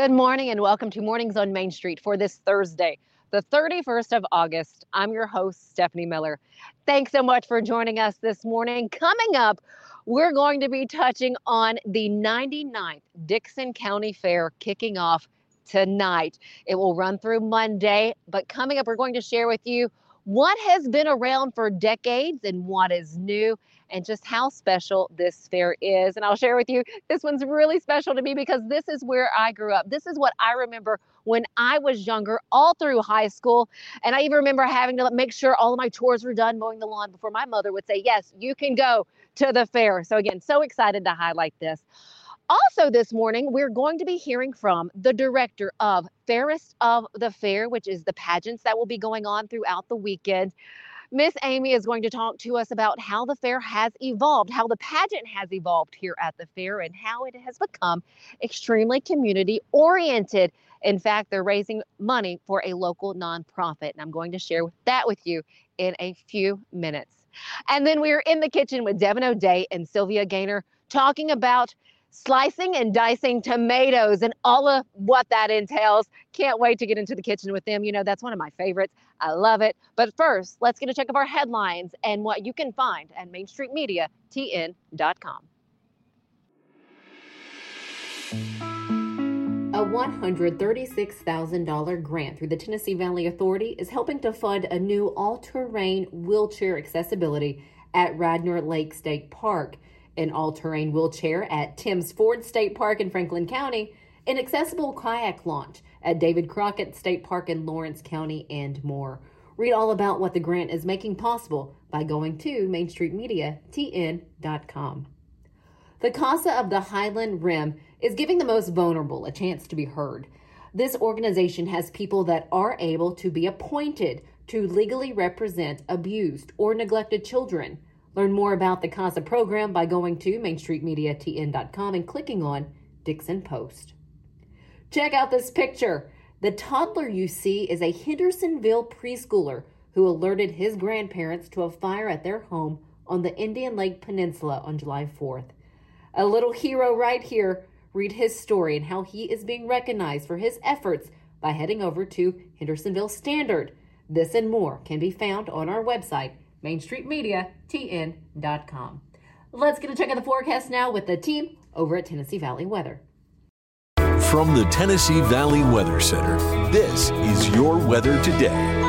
Good morning and welcome to Mornings on Main Street for this Thursday, the 31st of August. I'm your host, Stephanie Miller. Thanks so much for joining us this morning. Coming up, we're going to be touching on the 99th Dickson County Fair kicking off tonight. It will run through Monday, but coming up, we're going to share with you what has been around for decades and what is new and just how special this fair is. And I'll share with you, this one's really special to me because this is where I grew up. This is what I remember when I was younger, all through high school. And I even remember having to make sure all of my chores were done mowing the lawn before my mother would say, Yes, you can go to the fair. So, again, so excited to highlight this. Also, this morning, we're going to be hearing from the director of Fairest of the Fair, which is the pageants that will be going on throughout the weekend. Miss Amy is going to talk to us about how the fair has evolved, how the pageant has evolved here at the fair, and how it has become extremely community oriented. In fact, they're raising money for a local nonprofit, and I'm going to share that with you in a few minutes. And then we're in the kitchen with Devon O'Day and Sylvia Ganier talking about slicing and dicing tomatoes and all of what that entails. Can't wait to get into the kitchen with them. You know, that's one of my favorites. I love it. But first, let's get a check of our headlines and what you can find at mainstreetmediatn.com. A $136,000 grant through the Tennessee Valley Authority is helping to fund a new all terrain wheelchair accessibility at Radnor Lake State Park an all terrain wheelchair at Tims Ford State Park in Franklin County, an accessible kayak launch at David Crockett State Park in Lawrence County, and more. Read all about what the grant is making possible by going to MainStreetMediaTN.com. The CASA of the Highland Rim is giving the most vulnerable a chance to be heard. This organization has people that are able to be appointed to legally represent abused or neglected children. Learn more about the CASA program by going to MainStreetMediaTN.com and clicking on Dickson Post. Check out this picture. The toddler you see is a Hendersonville preschooler who alerted his grandparents to a fire at their home on the Indian Lake Peninsula on July 4th. A little hero right here. Read his story and how he is being recognized for his efforts by heading over to Hendersonville Standard. This and more can be found on our website, MainStreetMediaTN.com. Let's get a check of the forecast now with the team over at Tennessee Valley Weather. From the Tennessee Valley Weather Center, this is your weather today.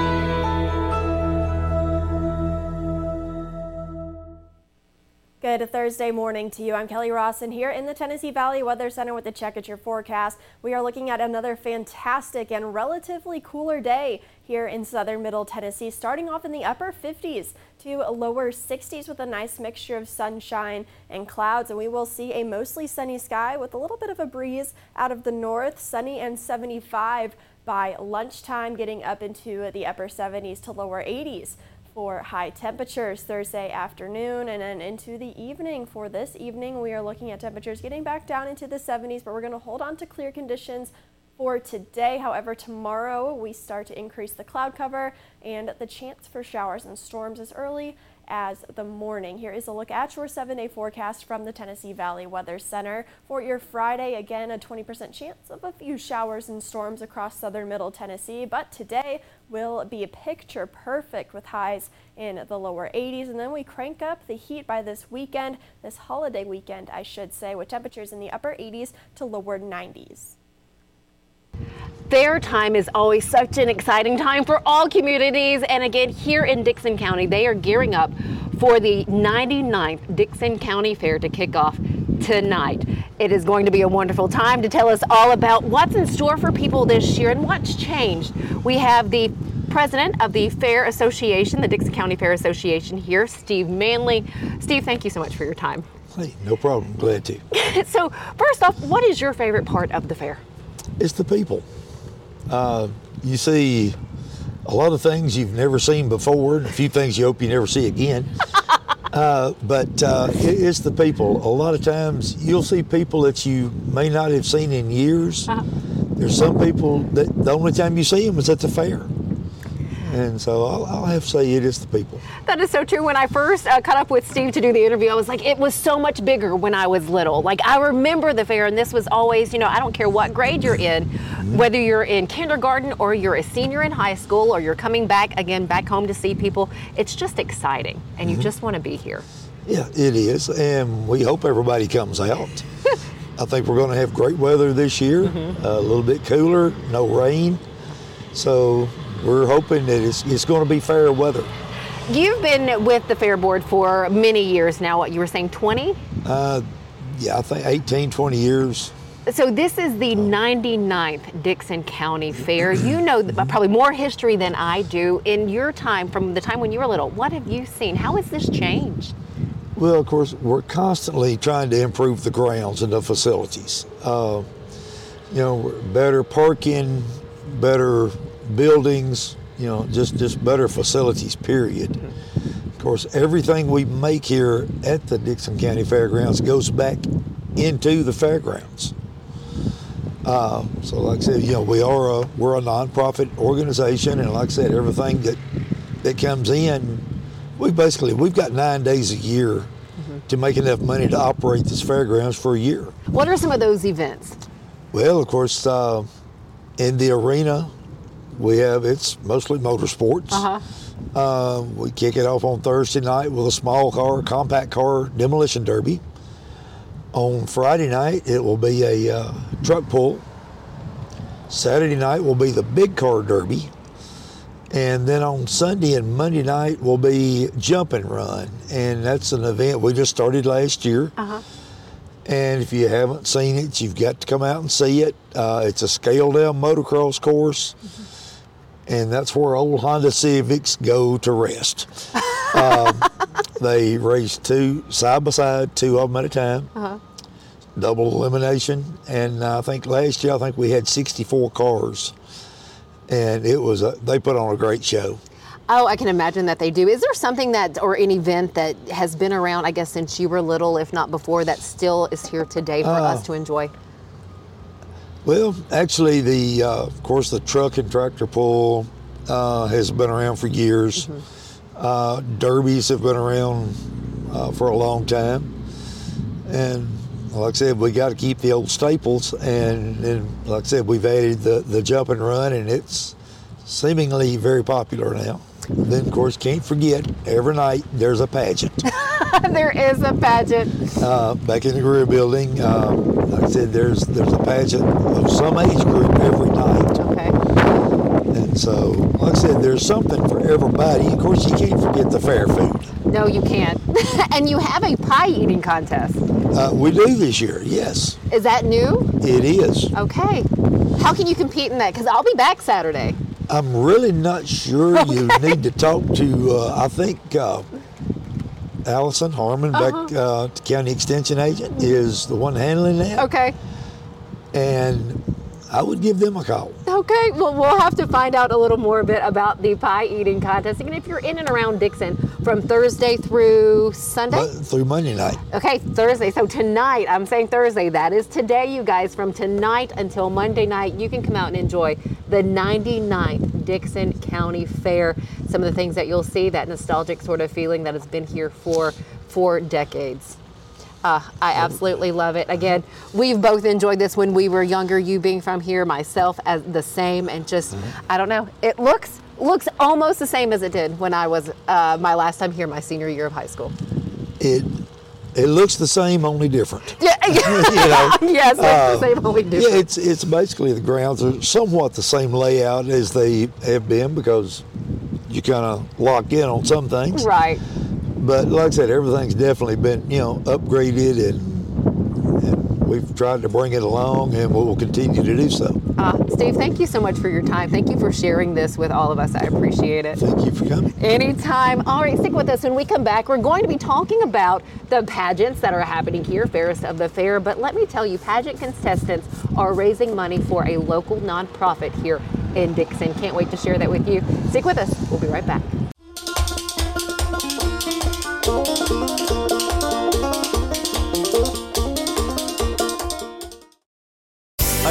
Good Thursday morning to you. I'm Kelly Rawson here in the Tennessee Valley Weather Center with a check at your forecast. We are looking at another fantastic and relatively cooler day here in southern middle Tennessee, starting off in the upper 50s to lower 60s with a nice mixture of sunshine and clouds. And we will see a mostly sunny sky with a little bit of a breeze out of the north, sunny and 75 by lunchtime, getting up into the upper 70s to lower 80s for high temperatures Thursday afternoon and then into the evening. For this evening, we are looking at temperatures getting back down into the 70s, but we're going to hold on to clear conditions for today. However, tomorrow we start to increase the cloud cover and the chance for showers and storms as early as the morning. Here is a look at your seven day forecast from the Tennessee Valley Weather Center. For your Friday, again, a 20% chance of a few showers and storms across southern middle Tennessee, but today will be picture perfect with highs in the lower 80s. And then we crank up the heat by this weekend, this holiday weekend, I should say, with temperatures in the upper 80s to lower 90s. Fair time is always such an exciting time for all communities. And again, here in Dickson County, they are gearing up for the 99th Dickson County Fair to kick off tonight. It is going to be a wonderful time to tell us all about what's in store for people this year and what's changed. We have the president of the Fair Association, the Dickson County Fair Association here, Steve Manley. Steve, thank you so much for your time. Hey, no problem. Glad to. so, first off, what is your favorite part of the fair? It's the people. Uh, you see a lot of things you've never seen before, and a few things you hope you never see again. Uh, but uh, it, it's the people. A lot of times you'll see people that you may not have seen in years. Uh-huh. There's some people that the only time you see them is at the fair. And so I'll, I'll have to say it is the people. That is so true. When I first uh, caught up with Steve to do the interview, I was like, it was so much bigger when I was little. Like, I remember the fair, and this was always, you know, I don't care what grade you're in, whether you're in kindergarten or you're a senior in high school or you're coming back again back home to see people, it's just exciting, and you just want to be here. Yeah, it is, and we hope everybody comes out. I think we're going to have great weather this year, Mm-hmm. uh, a little bit cooler, no rain. So we're hoping that it's, it's going to be fair weather. You've been with the fair board for many years now. What you were saying, 20? Uh, yeah, I think 18, 20 years. So this is the 99th Dickson County Fair. You know probably more history than I do. In your time, from the time when you were little, what have you seen? How has this changed? Well, of course, we're constantly trying to improve the grounds and the facilities. Uh, you know, better parking, better buildings, you know, just, just better facilities, period. Of course, everything we make here at the Dickson County Fairgrounds goes back into the fairgrounds. Uh, so, like I said, you know, we are a we're a nonprofit organization, and like I said, everything that that comes in, we basically we've got nine days a year to make enough money to operate this fairgrounds for a year. What are some of those events? Well, of course, uh, in the arena, we have it's mostly motorsports. Uh-huh. Uh, we kick it off on Thursday night with a small car, compact car demolition derby. On Friday night, it will be a uh, truck pull. Saturday night will be the big car derby. And then on Sunday and Monday night will be jump and run. And that's an event we just started last year. Uh-huh. And if you haven't seen it, you've got to come out and see it. Uh, it's a scaled down motocross course, and that's where old Honda Civics go to rest. um, they race two side by side, two of them at a time, double elimination. And I think last year, I think we had 64 cars, and it was a, they put on a great show. Oh, I can imagine that they do. Is there something that, or an event that has been around, I guess, since you were little, if not before, that still is here today for us to enjoy? Well, actually, the uh, of course the truck and tractor pull uh, has been around for years. Uh, derbies have been around uh, for a long time, and like I said, we got to keep the old staples. And, and like I said, we've added the the jump and run, and it's seemingly very popular now. Then, of course, can't forget every night there's a pageant there is a pageant. uh, back in the Greer Building. Uh, I said, there's there's a pageant of some age group every night. Okay. And so, like I said, there's something for everybody. Of course, you can't forget the fair food. No, you can't. and you have a pie eating contest. Uh, we do this year, yes, Is that new? it is. Okay. How can you compete in that? Because I'll be back Saturday. I'm really not sure. You need to talk to, uh, I think, uh, Allison Harmon, back uh, county extension agent, is the one handling that. Okay. And I would give them a call. Okay, well, we'll have to find out a little more bit about the pie eating contest. And if you're in and around Dickson from Thursday through Sunday, But through Monday night. Okay, Thursday. So tonight, I'm saying Thursday, that is today, you guys. From tonight until Monday night, you can come out and enjoy the 99th Dickson County Fair. Some of the things that you'll see, that nostalgic sort of feeling that has been here for four decades. Uh, I absolutely love it. Again, we've both enjoyed this when we were younger. You being from here, myself as the same, and just I don't know. It looks looks almost the same as it did when I was uh, my last time here, my senior year of high school. It it looks the same, only different. Yeah, you know, yes, the same only different. Yeah, it's it's basically the grounds are somewhat the same layout as they have been because you kind of lock in on some things. Right. But like I said, everything's definitely been you know upgraded and, and we've tried to bring it along and we will continue to do so. Uh, Steve, thank you so much for your time. Thank you for sharing this with all of us. I appreciate it. Thank you for coming. Anytime. All right, stick with us. When we come back, we're going to be talking about the pageants that are happening here, Fairest of the Fair. But let me tell you, pageant contestants are raising money for a local nonprofit here in Dickson. Can't wait to share that with you. Stick with us. We'll be right back.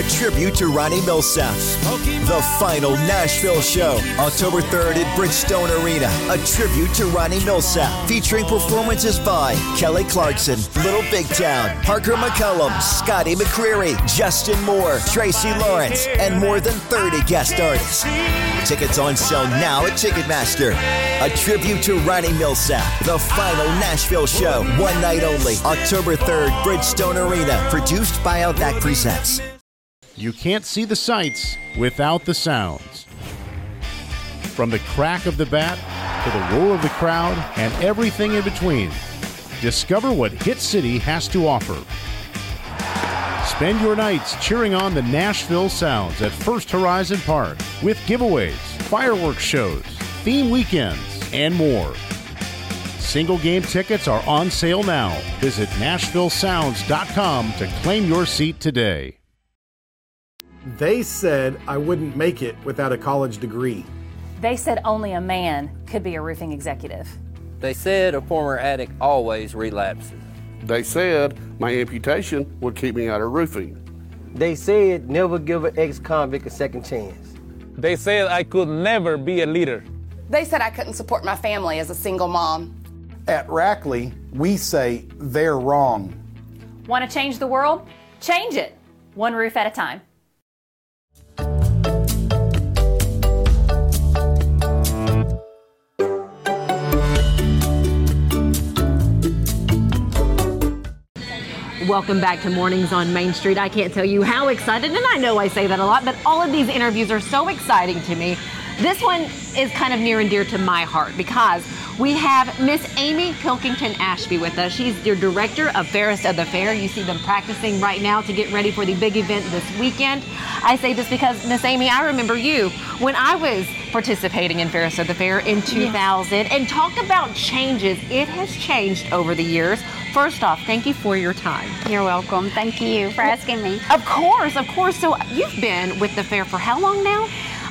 A tribute to Ronnie Milsap. The final Nashville show, October 3rd at Bridgestone Arena, a tribute to Ronnie Milsap, featuring performances by Kelly Clarkson, Little Big Town, Parker McCollum, Scotty McCreery, Justin Moore, Tracy Lawrence, and more than 30 guest artists. Tickets on sale now at Ticketmaster. A tribute to Ronnie Milsap, the final Nashville show, one night only, October 3rd, Bridgestone Arena, produced by Outback Presents. You can't see the sights without the sounds. From the crack of the bat to the roar of the crowd and everything in between, discover what Hit City has to offer. Spend your nights cheering on the Nashville Sounds at First Horizon Park with giveaways, fireworks shows, theme weekends, and more. Single game tickets are on sale now. Visit NashvilleSounds.com to claim your seat today. They said I wouldn't make it without a college degree. They said only a man could be a roofing executive. They said a former addict always relapses. They said my amputation would keep me out of roofing. They said never give an ex convict a second chance. They said I could never be a leader. They said I couldn't support my family as a single mom. At Rackley, we say they're wrong. Want to change the world? Change it, one roof at a time. Welcome back to Mornings on Main Street. I can't tell you how excited, and I know I say that a lot, but all of these interviews are so exciting to me. This one is kind of near and dear to my heart because we have Miss Amy Pilkinton Ashby with us. She's the director of Fairest of the Fair. You see them practicing right now to get ready for the big event this weekend. I say this because, Miss Amy, I remember you when I was participating in Fairest of the Fair in 2000. Yeah. And talk about changes. It has changed over the years. First off, thank you for your time. You're welcome. Thank you for asking me. Of course, of course. So you've been with the fair for how long now?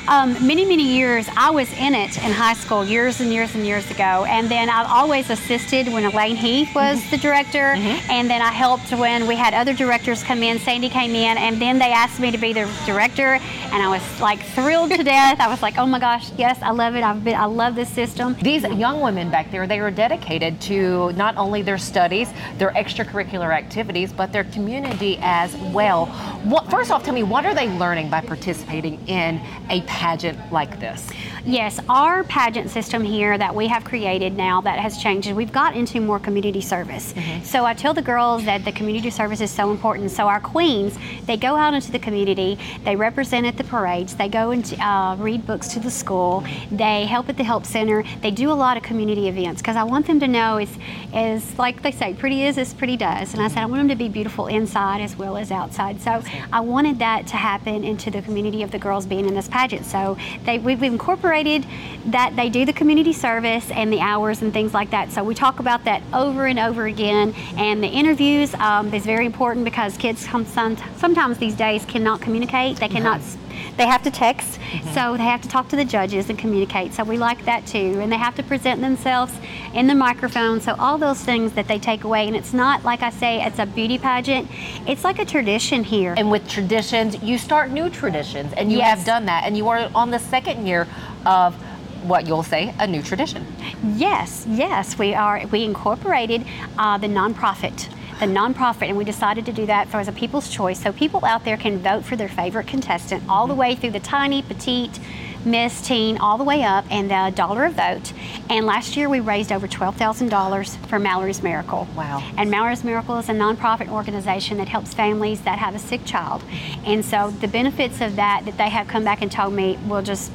Um, many, many years. I was in it in high school years and years and years ago. And then I've always assisted when Elaine Heath was mm-hmm. the director. Mm-hmm. And then I helped when we had other directors come in. Sandy came in, and then they asked me to be the director. And I was like thrilled to death. I was like, oh my gosh, yes, I love it. I've been, I love this system. These young women back there, they are dedicated to not only their studies, their extracurricular activities, but their community as well. What, first off, tell me, what are they learning by participating in a pageant like this? Yes, our pageant system here that we have created now that has changed, we've got into more community service. Mm-hmm. So I tell the girls that the community service is so important. So our queens, they go out into the community, they represent at the parades, they go and uh, read books to the school, they help at the help center, they do a lot of community events because I want them to know it's, is like they say, pretty is as pretty does. And I said I want them to be beautiful inside as well as outside. So I wanted that to happen into the community of the girls being in this pageant. So they, we've incorporated that they do the community service and the hours and things like that. So we talk about that over and over again. And the interviews um, is very important because kids come sometimes these days cannot communicate. They cannot. Mm-hmm they have to text, mm-hmm. so they have to talk to the judges and communicate. So we like that too. And they have to present themselves in the microphone. So all those things that they take away. And it's not, like I say, it's a beauty pageant. It's like a tradition here. And with traditions, you start new traditions. And you yes. have done that. And you are on the second year of what you'll say a new tradition. Yes, yes, we are. We incorporated uh, the nonprofit the nonprofit, and we decided to do that for as a people's choice. So people out there can vote for their favorite contestant all the way through the tiny, petite, Miss Teen, all the way up, and the dollar a vote. And last year we raised over $12,000 for Mallory's Miracle. Wow. And Mallory's Miracle is a nonprofit organization that helps families that have a sick child. And so the benefits of that that they have come back and told me will just,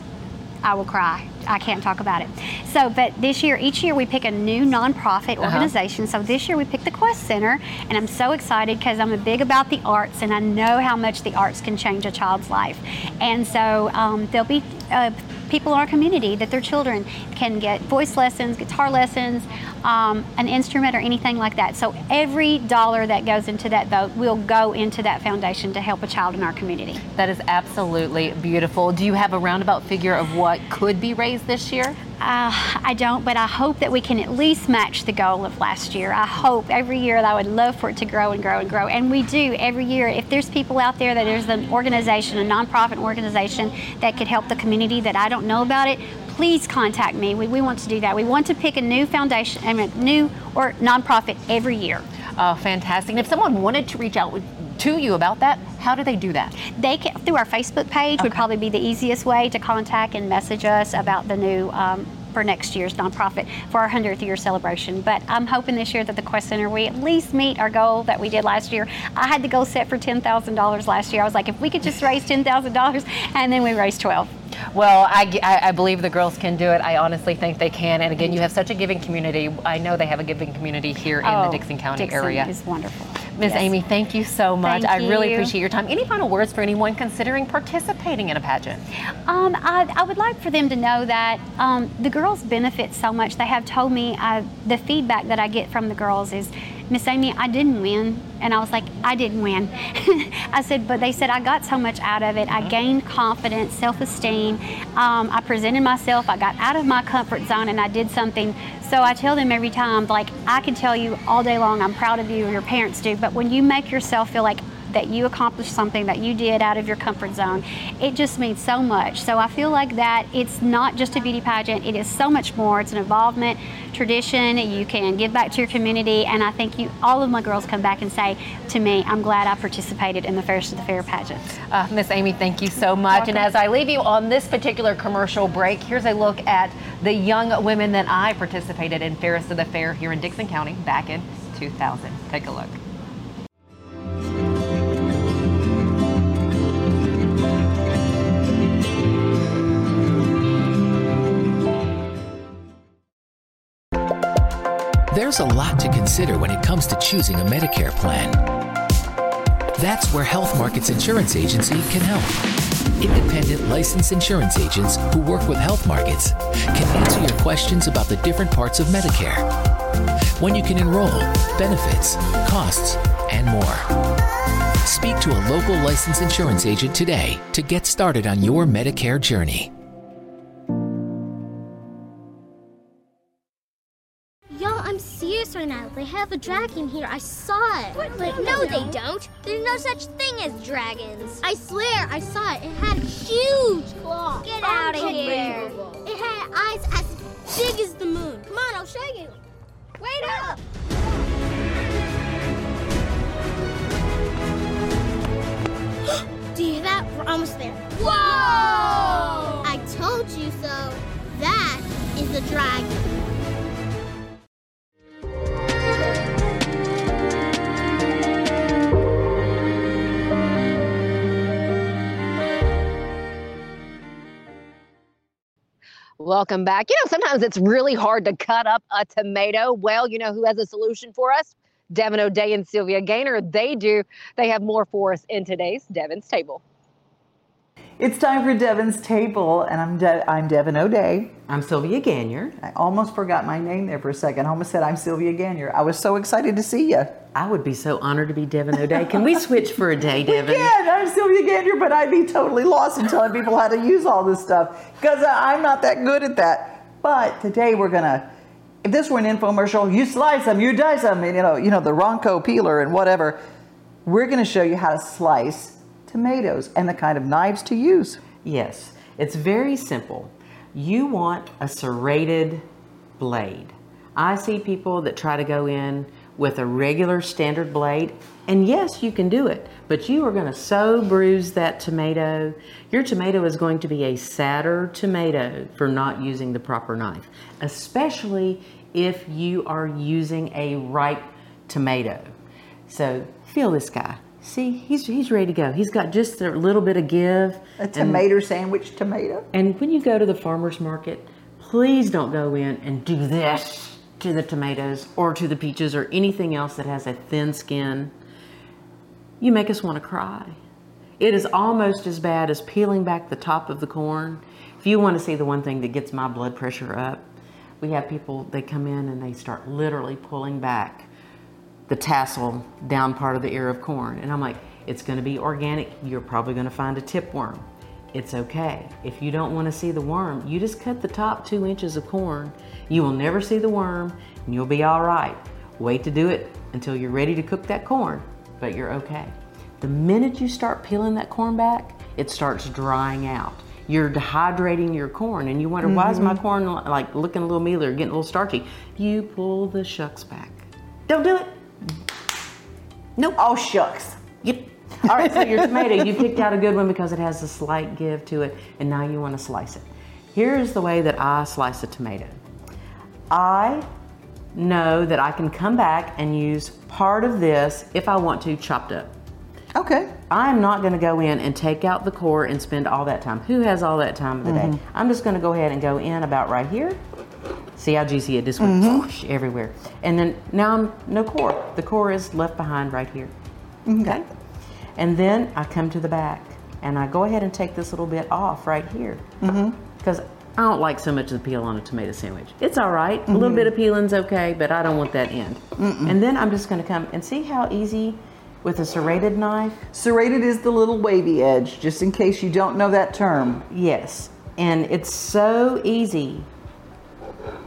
I will cry. I can't talk about it. So, but this year, each year we pick a new nonprofit uh-huh. organization. So this year we picked the Quest Center, and I'm so excited because I'm a big about the arts, and I know how much the arts can change a child's life. And so um, there'll be uh, people in our community that their children can get voice lessons, guitar lessons, um, an instrument, or anything like that. So every dollar that goes into that vote will go into that foundation to help a child in our community. That is absolutely beautiful. Do you have a roundabout figure of what could be raised this year? Uh, I don't, but I hope that we can at least match the goal of last year. I hope every year that I would love for it to grow and grow and grow. And we do every year. If there's people out there that there's an organization, a nonprofit organization that could help the community that I don't know about it, please contact me. We, we want to do that. We want to pick a new foundation, I mean, new or nonprofit every year. Oh, fantastic. And if someone wanted to reach out to you about that, how do they do that? They can, through our Facebook page okay. would probably be the easiest way to contact and message us about the new um, for next year's nonprofit for our 100th year celebration. But I'm hoping this year that the Quest Center we at least meet our goal that we did last year. I had the goal set for $10,000 last year. I was like, if we could just raise $10,000, and then we raised 12. Well, I, I, believe the girls can do it. I honestly think they can. And again, you have such a giving community. I know they have a giving community here in oh, the Dickson County Dickson area. is wonderful. Ms. Yes. Amy, thank you so much. Thank I really appreciate your time. Any final words for anyone considering participating in a pageant? Um, I, I, would like for them to know that um, the girls benefit so much. They have told me uh, the feedback that I get from the girls is Miss Amy, I didn't win. And I was like, I didn't win. I said, but they said I got so much out of it. I gained confidence, self esteem. Um, I presented myself. I got out of my comfort zone and I did something. So I tell them every time, like, I can tell you all day long, I'm proud of you, and your parents do. But when you make yourself feel like that you accomplished something that you did out of your comfort zone. It just means so much. So I feel like that it's not just a beauty pageant, it is so much more. It's an involvement, tradition, you can give back to your community, and I think you all of my girls come back and say to me, I'm glad I participated in the Fairest of the Fair pageant. Uh, Miss Amy, thank you so much. And as I leave you on this particular commercial break, here's a look at the young women that I participated in Fairest of the Fair here in Dickson County back in 2000. Take a look. There's a lot to consider when it comes to choosing a Medicare plan. That's where Health Markets Insurance Agency can help. Independent licensed insurance agents who work with Health Markets can answer your questions about the different parts of Medicare, when you can enroll, benefits, costs, and more. Speak to a local licensed insurance agent today to get started on your Medicare journey. Have a dragon here. I saw it. What? Like, no, they don't. There's no such thing as dragons. I swear, I saw it. It had huge claws. Get out of here. It had eyes as big as the moon. Come on, I'll show you. Wait up. Do you hear that? We're almost there. Whoa! I told you so. That is a dragon. Welcome back. You know, sometimes it's really hard to cut up a tomato. Well, you know who has a solution for us? Devon O'Day and Sylvia Ganier. They do. They have more for us in today's Devon's Table. It's time for Devon's Table, and I'm De- I'm Devon O'Day. I'm Sylvia Ganier. I almost forgot my name there for a second. I almost said I'm Sylvia Ganier. I was so excited to see you. I would be so honored to be Devon O'Day. Can we switch for a day, Devon? We can. I'm Sylvia Ganier, but I'd be totally lost in telling people how to use all this stuff because I'm not that good at that. But today we're gonna. If this were an infomercial, you slice them, you dice them, and you know, you know the Ronco peeler and whatever. We're going to show you how to slice tomatoes and the kind of knives to use. Yes, it's very simple. You want a serrated blade. I see people that try to go in with a regular standard blade, and yes, you can do it, but you are going to so bruise that tomato. Your tomato is going to be a sadder tomato for not using the proper knife, especially if you are using a ripe tomato. So feel this guy. See, he's he's ready to go. He's got just a little bit of give. A tomato and, sandwich tomato. And when you go to the farmer's market, please don't go in and do this to the tomatoes or to the peaches or anything else that has a thin skin. You make us want to cry. It is almost as bad as peeling back the top of the corn. If you want to see the one thing that gets my blood pressure up, we have people, they come in and they start literally pulling back the tassel down part of the ear of corn. And I'm like, it's going to be organic. You're probably going to find a tipworm. it's okay. If you don't want to see the worm, you just cut the top two inches of corn. You will never see the worm and you'll be all right. Wait to do it until you're ready to cook that corn, but you're okay. The minute you start peeling that corn back, it starts drying out. You're dehydrating your corn and you wonder, why is my Mhm. corn like looking a little mealy or getting a little starchy? You pull the shucks back. Don't do it. Nope. Oh, shucks. Yep. All right, so your tomato, you picked out a good one because it has a slight give to it, and now you want to slice it. Here's the way that I slice a tomato. I know that I can come back and use part of this if I want to chopped up. Okay. I'm not going to go in and take out the core and spend all that time. Who has all that time of the Mhm. day? I'm just going to go ahead and go in about right here. See how juicy it just went Mhm. whoosh everywhere. And then now I'm no core. The core is left behind right here. Okay. And then I come to the back and I go ahead and take this little bit off right here. Mm-hmm. Because I don't like so much of the peel on a tomato sandwich. It's all right. A little Mhm. bit of peeling's okay, but I don't want that end. And then I'm just going to come and see how easy with a serrated knife. Serrated is the little wavy edge, just in case you don't know that term. Yes. And it's so easy.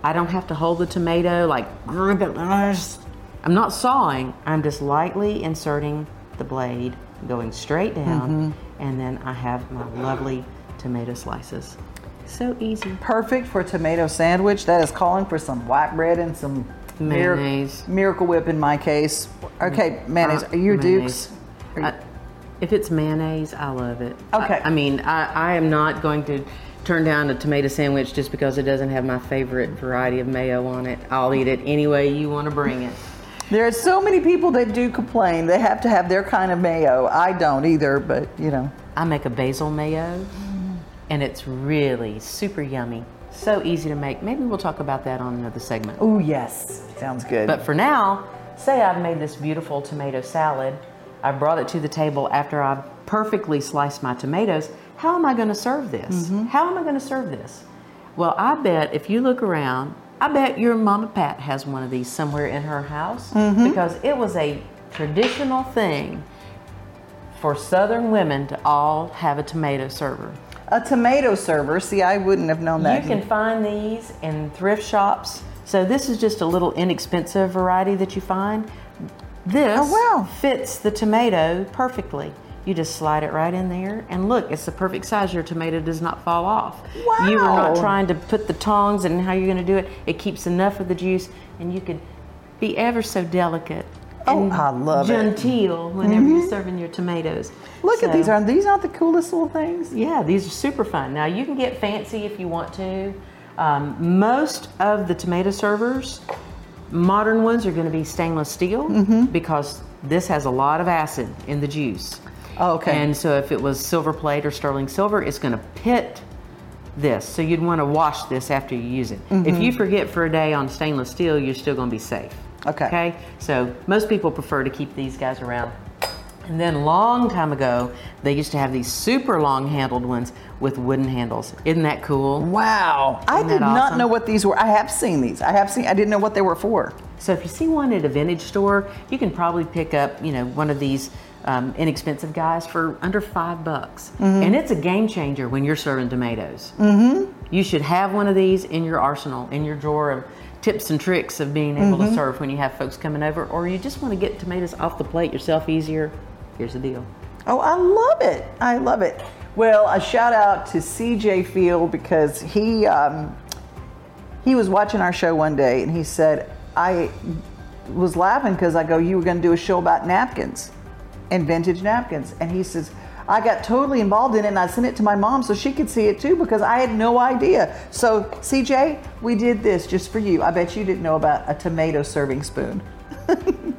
I don't have to hold the tomato like grip it. I'm not sawing. I'm just lightly inserting the blade, going straight down, mm-hmm. and then I have my lovely tomato slices. So easy. Perfect for a tomato sandwich. That is calling for some white bread and some mir- Mayonnaise. Miracle Whip in my case. Okay, mm. mayonnaise. Uh, Are you mayonnaise. Dukes? Are you- I- if it's mayonnaise, I love it. Okay. I, I mean, I, I am not going to turn down a tomato sandwich just because it doesn't have my favorite variety of mayo on it. I'll eat it any way you want to bring it. There are so many people that do complain they have to have their kind of mayo. I don't either, but you know. I make a basil mayo, and it's really super yummy. So easy to make. Maybe we'll talk about that on another segment. Oh yes, sounds good. But for now, say I've made this beautiful tomato salad. I brought it to the table after I've perfectly sliced my tomatoes. How am I going to serve this? How am I going to serve this? Well, I bet if you look around, I bet your Mama Pat has one of these somewhere in her house Mhm. because it was a traditional thing for Southern women to all have a tomato server. a tomato server. See, I wouldn't have known that. You can find these in thrift shops. So this is just a little inexpensive variety that you find. This Oh, fits the tomato perfectly. You just slide it right in there, and look, it's the perfect size. Your tomato does not fall off. Wow. You are not trying to put the tongs and how you're going to do it. It keeps enough of the juice, and you could be ever so delicate. Oh, and I love it. genteel whenever you're Mhm. serving your tomatoes. Look at So- these. Are these not the coolest little things? yeah, these are super fun. Now you can get fancy if you want to. Um, most of the tomato servers, modern ones, are going to be stainless steel because this has a lot of acid in the juice. Oh, okay. And so if it was silver plate or sterling silver, it's going to pit this. So you'd want to wash this after you use it. If Mhm. you forget for a day on stainless steel, you're still going to be safe. Okay. Okay. So most people prefer to keep these guys around. And then long time ago, they used to have these super long handled ones with wooden handles. Isn't that cool? Wow. I Isn't I did that not know what these were. I have seen these. I have seen. I didn't know what they were for. So if you see one at a vintage store, you can probably pick up, you know, one of these um, inexpensive guys for under five bucks. Mhm. And it's a game changer when you're serving tomatoes. Mm-hmm. You should have one of these in your arsenal, in your drawer of tips and tricks of being able Mhm. to serve when you have folks coming over, or you just want to get tomatoes off the plate yourself easier. Here's the deal. Oh, I love it. I love it. Well, a shout out to CJ Field because he um, he was watching our show one day and he said I was laughing because I go, you were going to do a show about napkins and vintage napkins, and he says. I got totally involved in it and I sent it to my mom so she could see it too because I had no idea. So, CJ, we did this just for you. I bet you didn't know about a tomato serving spoon.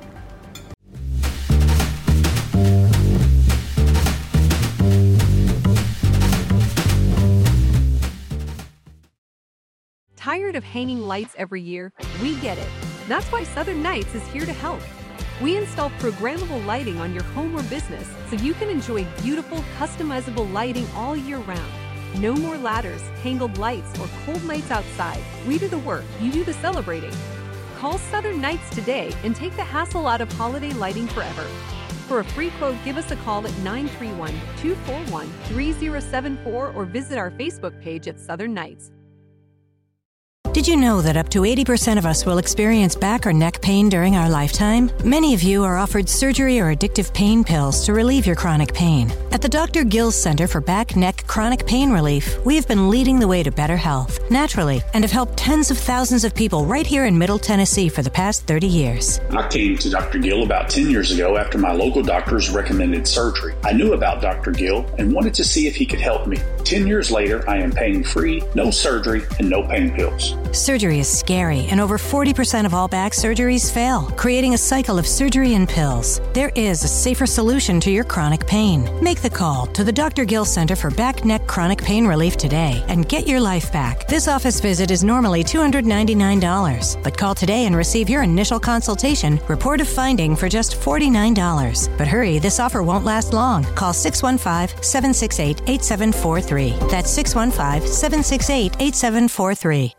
Tired of hanging lights every year? We get it. That's why Southern Nights is here to help. We install programmable lighting on your home or business so you can enjoy beautiful, customizable lighting all year round. No more ladders, tangled lights, or cold nights outside. We do the work, you do the celebrating. Call Southern Nights today and take the hassle out of holiday lighting forever. For a free quote, give us a call at 931 241 3074 or visit our Facebook page at Southern Nights. Did you know that up to 80% of us will experience back or neck pain during our lifetime? Many of you are offered surgery or addictive pain pills to relieve your chronic pain. At the Dr. Gill Center for Back Neck Chronic Pain Relief, we have been leading the way to better health, naturally, and have helped tens of thousands of people right here in Middle Tennessee for the past 30 years. I came to Dr. Gill about 10 years ago after my local doctors recommended surgery. I knew about Dr. Gill and wanted to see if he could help me. 10 years later, I am pain free, no surgery, and no pain pills. Surgery is scary, and over 40% of all back surgeries fail, creating a cycle of surgery and pills. There is a safer solution to your chronic pain. Make the call to the Dr. Gill Center for Back Neck Chronic Pain Relief today and get your life back. This office visit is normally $299, but call today and receive your initial consultation, report of finding for just $49. But hurry, this offer won't last long. Call 615 768 8743. That's 615 768 8743.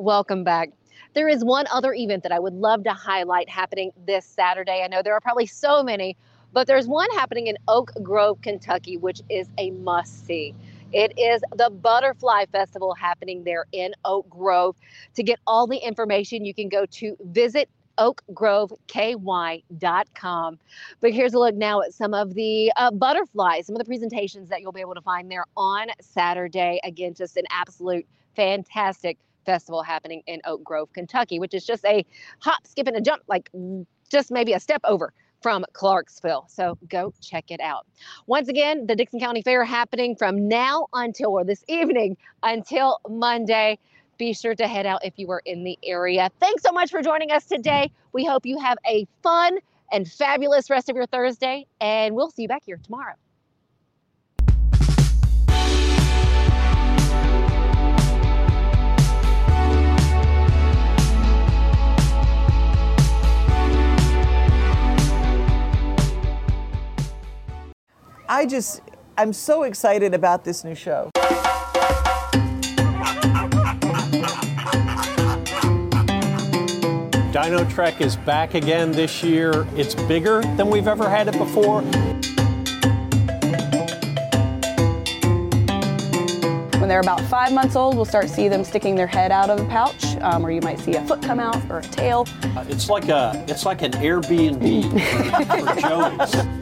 Welcome back. There is one other event that I would love to highlight happening this Saturday. I know there are probably so many, but there's one happening in Oak Grove, Kentucky, which is a must see. It is the Butterfly Festival happening there in Oak Grove. To get all the information, you can go to visit oakgroveky.com. But here's a look now at some of the uh, butterflies, some of the presentations that you'll be able to find there on Saturday. Again, just an absolute fantastic festival happening in Oak Grove, Kentucky, which is just a hop, skip, and a jump, like just maybe a step over from Clarksville. So go check it out. Once again, the Dickson County Fair happening from now until or this evening until Monday. Be sure to head out if you are in the area. Thanks so much for joining us today. We hope you have a fun and fabulous rest of your Thursday, and we'll see you back here tomorrow. I just, I'm so excited about this new show. Dino Trek is back again this year. It's bigger than we've ever had it before. When they're about five months old, we'll start see them sticking their head out of a pouch, um, or you might see a foot come out or a tail. Uh, it's like a, it's like an Airbnb for, for Joey's.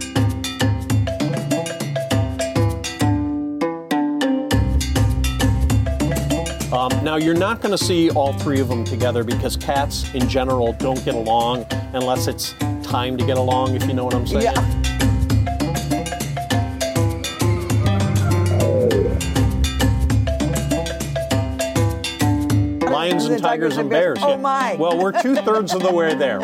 Um, now, you're not going to see all three of them together because cats in general don't get along unless it's time to get along, if you know what I'm saying. Yeah. Lions and tigers and bears. Oh yeah. my. Well, we're two thirds of the way there.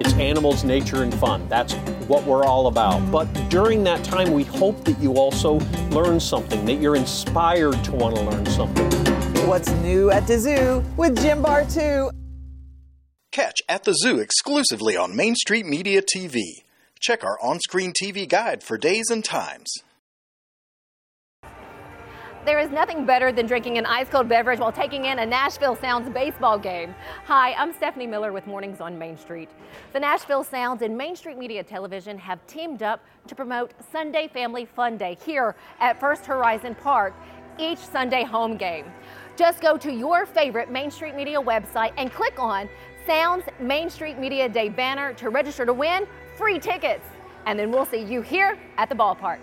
It's animals, nature, and fun. That's what we're all about. But during that time, we hope that you also learn something, that you're inspired to want to learn something. What's new at the zoo with Jim Bartu? Catch At the Zoo exclusively on Main Street Media TV. Check our on screen TV guide for days and times. There is nothing better than drinking an ice cold beverage while taking in a Nashville Sounds baseball game. Hi, I'm Stephanie Miller with Mornings on Main Street. The Nashville Sounds and Main Street Media Television have teamed up to promote Sunday Family Fun Day here at First Horizon Park each Sunday home game. Just go to your favorite Main Street Media website and click on Sounds Main Street Media Day banner to register to win free tickets. And then we'll see you here at the ballpark.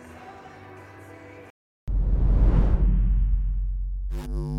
Thank you.